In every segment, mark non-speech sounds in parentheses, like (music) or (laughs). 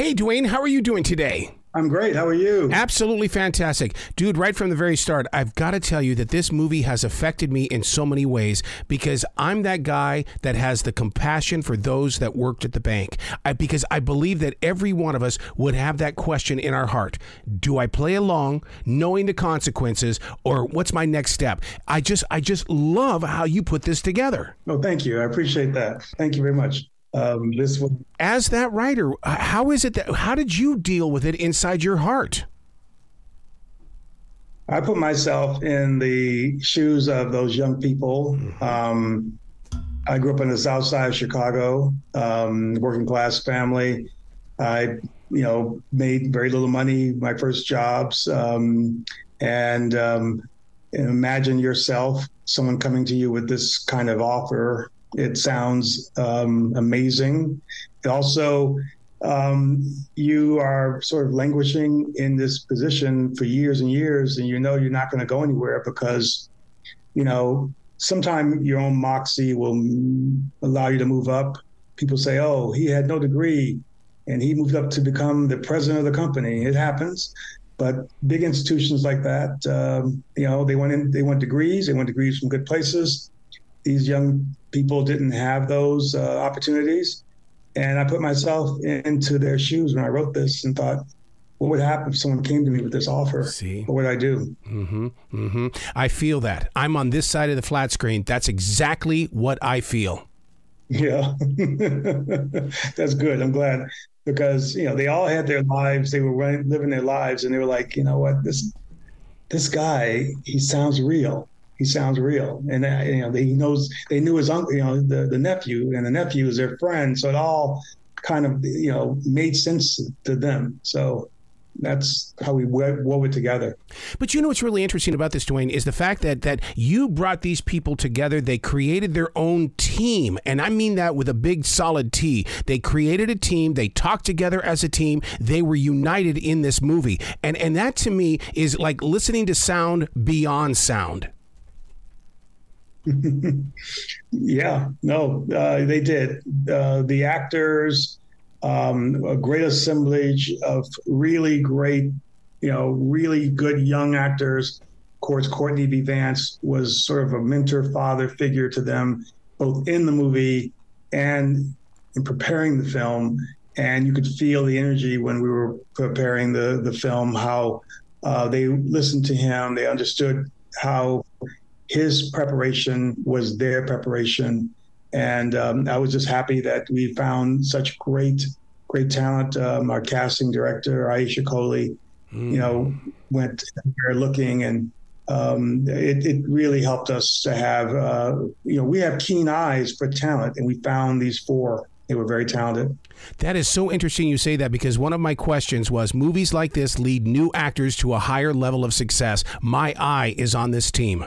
Hey, Dwayne, how are you doing today? I'm great. How are you? Absolutely fantastic. Dude, right from the very start, I've got to tell you that this movie has affected me in so many ways because I'm that guy that has the compassion for those that worked at the bank. I, because I believe that every one of us would have that question in our heart Do I play along, knowing the consequences, or what's my next step? I just, I just love how you put this together. Oh, thank you. I appreciate that. Thank you very much um, this was as that writer how is it that how did you deal with it inside your heart? I put myself in the shoes of those young people. Mm-hmm. um, i grew up in the south side of chicago um, working class family. I you know made very little money my first jobs. Um, and um, imagine yourself someone coming to you with this kind of offer it sounds um, amazing. Also, um, you are sort of languishing in this position for years and years, and you know you're not going to go anywhere because, you know, sometime your own moxie will allow you to move up. People say, "Oh, he had no degree, and he moved up to become the president of the company." It happens, but big institutions like that, um, you know, they went in, they want degrees, they want degrees from good places. These young people didn't have those uh, opportunities. And I put myself into their shoes when I wrote this and thought, what would happen if someone came to me with this offer? See, what would I do? Mm-hmm, mm-hmm. I feel that. I'm on this side of the flat screen. That's exactly what I feel. Yeah, (laughs) that's good. I'm glad because you know they all had their lives. They were running, living their lives, and they were like, you know what, this this guy, he sounds real he sounds real. And uh, you know, he knows they knew his uncle, you know, the, the nephew, and the nephew is their friend. So it all kind of you know made sense to them. So that's how we wove it together. But you know what's really interesting about this, Dwayne, is the fact that that you brought these people together. They created their own team, and I mean that with a big solid T. They created a team. They talked together as a team. They were united in this movie, and and that to me is like listening to sound beyond sound. (laughs) yeah, no, uh, they did. Uh, the actors, um, a great assemblage of really great, you know, really good young actors. Of course, Courtney B. Vance was sort of a mentor father figure to them, both in the movie and in preparing the film. And you could feel the energy when we were preparing the the film, how uh, they listened to him, they understood how his preparation was their preparation. And um, I was just happy that we found such great, great talent. Um, our casting director, Aisha Coley, mm. you know, went there looking and um, it, it, really helped us to have, uh, you know, we have keen eyes for talent, and we found these four. They were very talented. That is so interesting you say that because one of my questions was movies like this lead new actors to a higher level of success. My eye is on this team.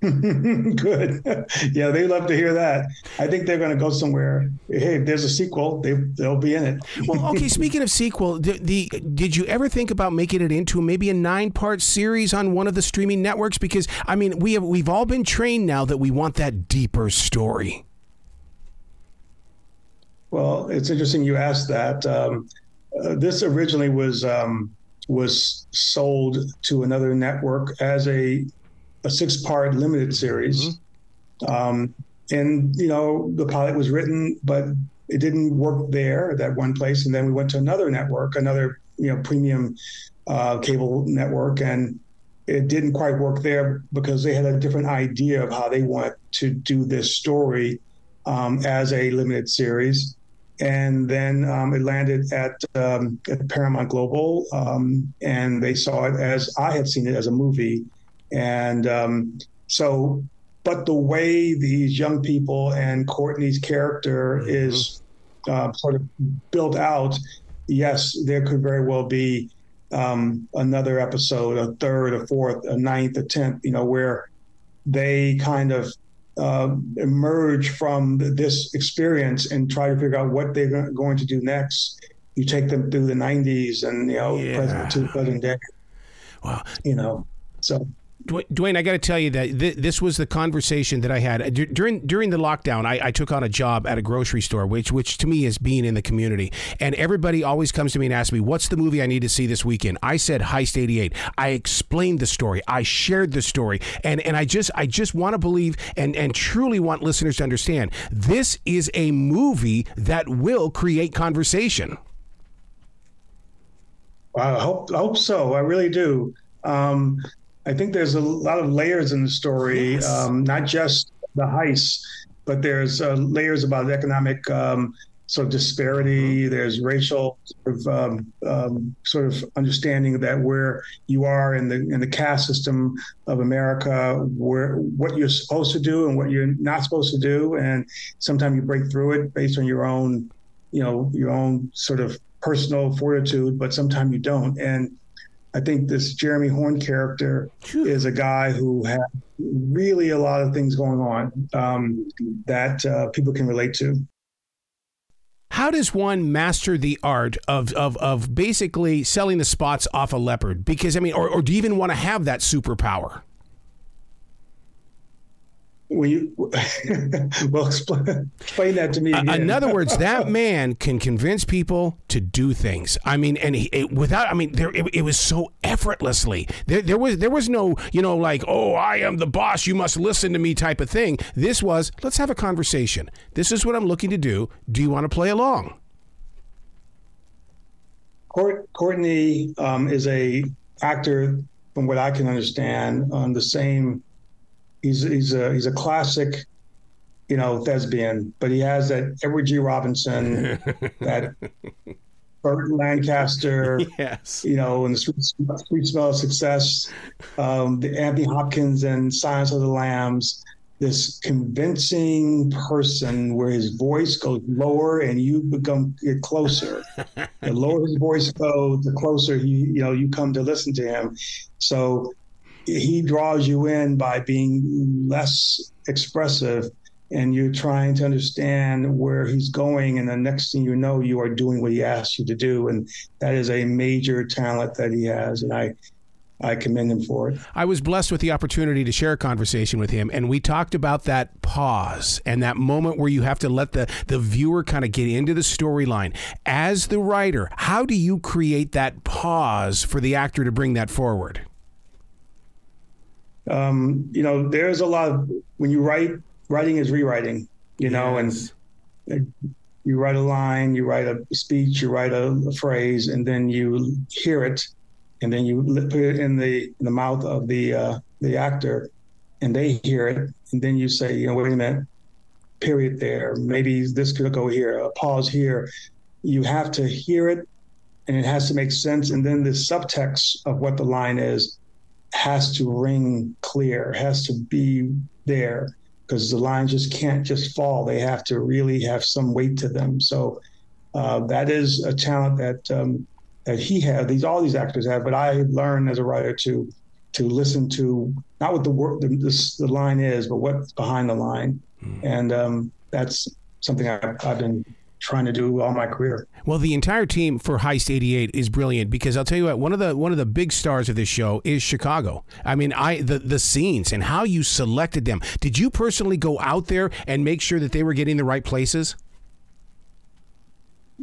(laughs) Good. (laughs) yeah, they love to hear that. I think they're going to go somewhere. Hey, if there's a sequel, they they'll be in it. well, (laughs) okay. Speaking of sequel, the, the did you ever think about making it into maybe a nine part series on one of the streaming networks? Because I mean, we have we've all been trained now that we want that deeper story. Well, it's interesting you asked that. Um, uh, this originally was um, was sold to another network as a a six part limited series. Mm-hmm. Um, and, you know, the pilot was written, but it didn't work there, that one place. And then we went to another network, another, you know, premium uh, cable network. And it didn't quite work there because they had a different idea of how they want to do this story um, as a limited series. And then um, it landed at, um, at Paramount Global, um, and they saw it as I had seen it as a movie and um, so, but the way these young people and Courtney's character mm-hmm. is uh, sort of built out, yes, there could very well be um, another episode, a third, a fourth, a ninth, a tenth, you know, where they kind of uh, emerge from this experience and try to figure out what they're going to do next. You take them through the 90s and, you know, yeah. present to present day. Wow. You know, so Dwayne, I got to tell you that th- this was the conversation that I had D- during during the lockdown. I, I, took on a job at a grocery store, which which to me is being in the community. And everybody always comes to me and asks me, "What's the movie I need to see this weekend?" I said Heist '88. I explained the story. I shared the story, and and I just I just want to believe and and truly want listeners to understand this is a movie that will create conversation. I hope I hope so. I really do. Um, I think there's a lot of layers in the story, yes. um, not just the heist, but there's uh, layers about economic um, sort of disparity. Mm-hmm. There's racial sort of, um, um, sort of understanding that where you are in the in the caste system of America, where what you're supposed to do and what you're not supposed to do, and sometimes you break through it based on your own, you know, your own sort of personal fortitude, but sometimes you don't. And I think this Jeremy Horne character is a guy who has really a lot of things going on um, that uh, people can relate to. How does one master the art of, of, of basically selling the spots off a leopard? Because, I mean, or, or do you even want to have that superpower? When you (laughs) well explain, explain that to me again. in other words that (laughs) man can convince people to do things. I mean and he, it, without i mean there it, it, was so effortlessly. There, there was there was no you know like oh i am the boss you must listen to me type of thing. This was let's have a conversation. This is what i'm looking to do. Do you want to play along? Court, courtney um, is a actor from what i can understand on the same he's he's a he's a classic, you know, thespian, but he has that Edward G. Robinson, (laughs) that Burt Lancaster, yes, you know, and the sweet, sweet smell of success, um, the Anthony Hopkins and Silence of the Lambs. This convincing person where his voice goes lower and you become get closer. (laughs) the lower his voice goes, the closer he, you know, you come to listen to him. So he draws you in by being less expressive and you're trying to understand where he's going and the next thing you know you are doing what he asks you to do and that is a major talent that he has and i I commend him for it. I was blessed with the opportunity to share a conversation with him, and we talked about that pause and that moment where you have to let the, the viewer kind of get into the storyline. As the writer, how do you create that pause for the actor to bring that forward? Um, you know, there's a lot of when you write, writing is rewriting, you know, and you write a line, you write a speech, you write a, a, phrase, and then you hear it, and then you put it in the in the mouth of the uh, the actor, and they hear it, and then you say, you know, wait a minute, period there, maybe this could go here, a pause here. You have to hear it, and it has to make sense, and then the subtext of what the line is has to ring clear, has to be there because the lines just can't just fall. They have to really have some weight to them. So uh, that is a talent that um, that he had. These all these actors have, but I learned as a writer to to listen to not what the word the, the, the line is, but what's behind the line, mm. and um, that's something I've, I've been trying to do all my career. Well, the entire team for Heist 88 is brilliant because I'll tell you what, one of the one of the big stars of this show is Chicago. I mean, I the the scenes and how you selected them. Did you personally go out there and make sure that they were getting the right places?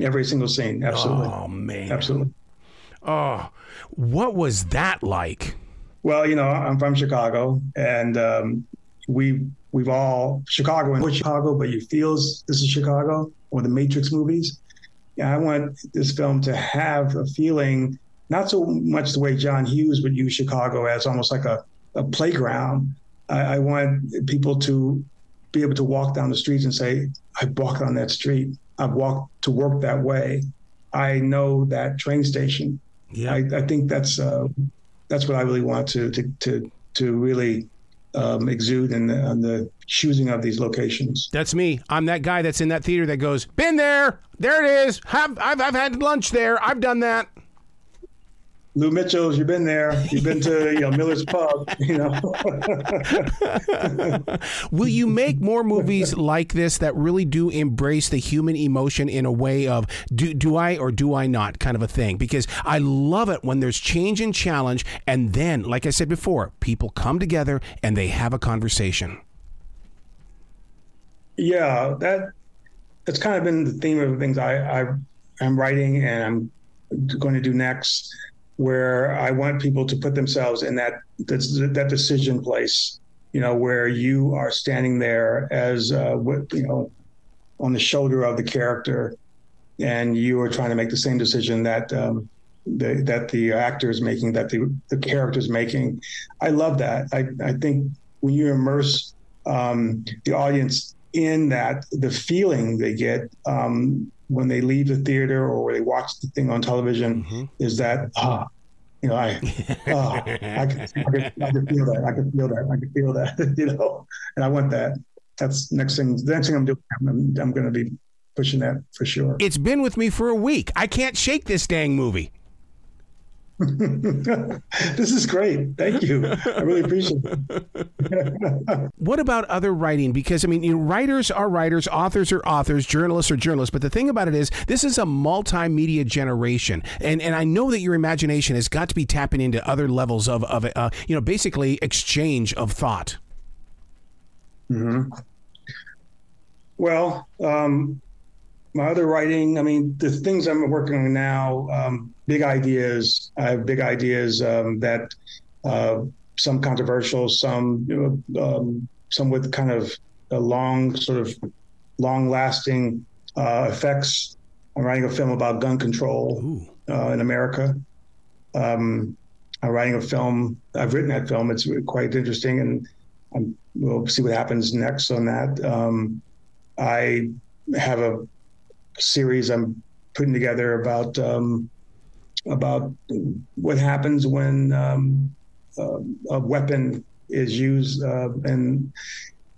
Every single scene, absolutely. Oh man. Absolutely. Oh, what was that like? Well, you know, I'm from Chicago and um, we we've all Chicago and Chicago, but you feels this is Chicago or the Matrix movies. Yeah, I want this film to have a feeling, not so much the way John Hughes would use Chicago as almost like a, a playground. I, I want people to be able to walk down the streets and say, I walked on that street. I've walked to work that way. I know that train station. Yeah. I, I think that's uh, that's what I really want to to to to really um, exude in the, the choosing of these locations. That's me. I'm that guy that's in that theater that goes, "Been there, there it is. Have I've I've had lunch there. I've done that." Lou Mitchell's, you've been there. You've been to you know Miller's Pub. You know. (laughs) Will you make more movies like this that really do embrace the human emotion in a way of do do I or do I not kind of a thing? Because I love it when there's change and challenge, and then, like I said before, people come together and they have a conversation. Yeah, that that's kind of been the theme of the things I, I I'm writing and I'm going to do next where I want people to put themselves in that that decision place, you know, where you are standing there as uh, you know on the shoulder of the character, and you are trying to make the same decision that um, the, that the actor is making, that the the character is making. I love that. I I think when you immerse um, the audience in that, the feeling they get um, when they leave the theater or they watch the thing on television mm-hmm. is that ah you know I (laughs) ah I, can, I, can, I can feel that I can feel that I can feel that (laughs) you know and I want that. That's next thing the next thing I'm doing I'm, I'm going to be pushing that for sure. It's been with me for a week. I can't shake this dang movie (laughs) this is great. Thank you. I really appreciate it. (laughs) what about other writing? Because I mean, you know, writers are writers, authors are authors, journalists are journalists. But the thing about it is, this is a multimedia generation, and and I know that your imagination has got to be tapping into other levels of of uh, you know, basically exchange of thought. Hmm. Well, um, my other writing, I mean, the things I'm working on now, um, big ideas. I have big ideas um, that uh, some controversial, some you know, um, some with kind of a long, sort of long-lasting uh, effects. I'm writing a film about gun control uh, in America. Um, I'm writing a film. I've written that film. It's quite interesting, and I'm, we'll see what happens next on that. Um, I have a series I'm putting together about um, about what happens when um, uh, a weapon is used uh, in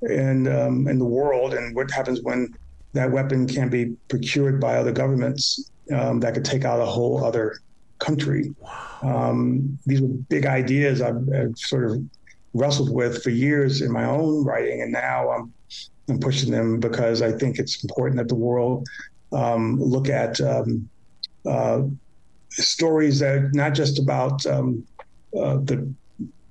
in um, in the world, and what happens when that weapon can be procured by other governments um, that could take out a whole other country. Um, these were big ideas I've, I've, sort of wrestled with for years in my own writing, and now I'm I'm pushing them because I think it's important that the world um, look at um, uh, stories that are not just about um, uh, the,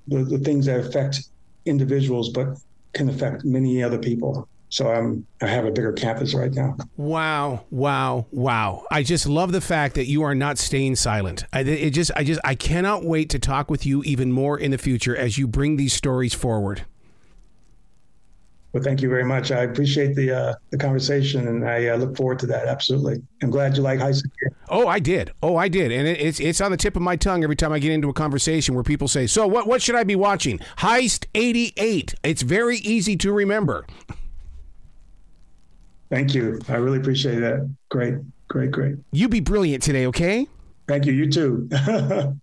the, the things that affect individuals, but can affect many other people. So I'm I have a bigger campus right now. Wow, wow, wow! I just love the fact that you are not staying silent. I, it just I just I cannot wait to talk with you even more in the future as you bring these stories forward. Well, thank you very much. I appreciate the uh, the conversation, and I uh, look forward to that. Absolutely. I'm glad you like Heist. Oh, I did. Oh, I did, and it, it's it's on the tip of my tongue every time I get into a conversation where people say, "So, what what should I be watching?" Heist '88. It's very easy to remember. Thank you. I really appreciate that. Great, great, great. You be brilliant today, okay? Thank you. You too. (laughs)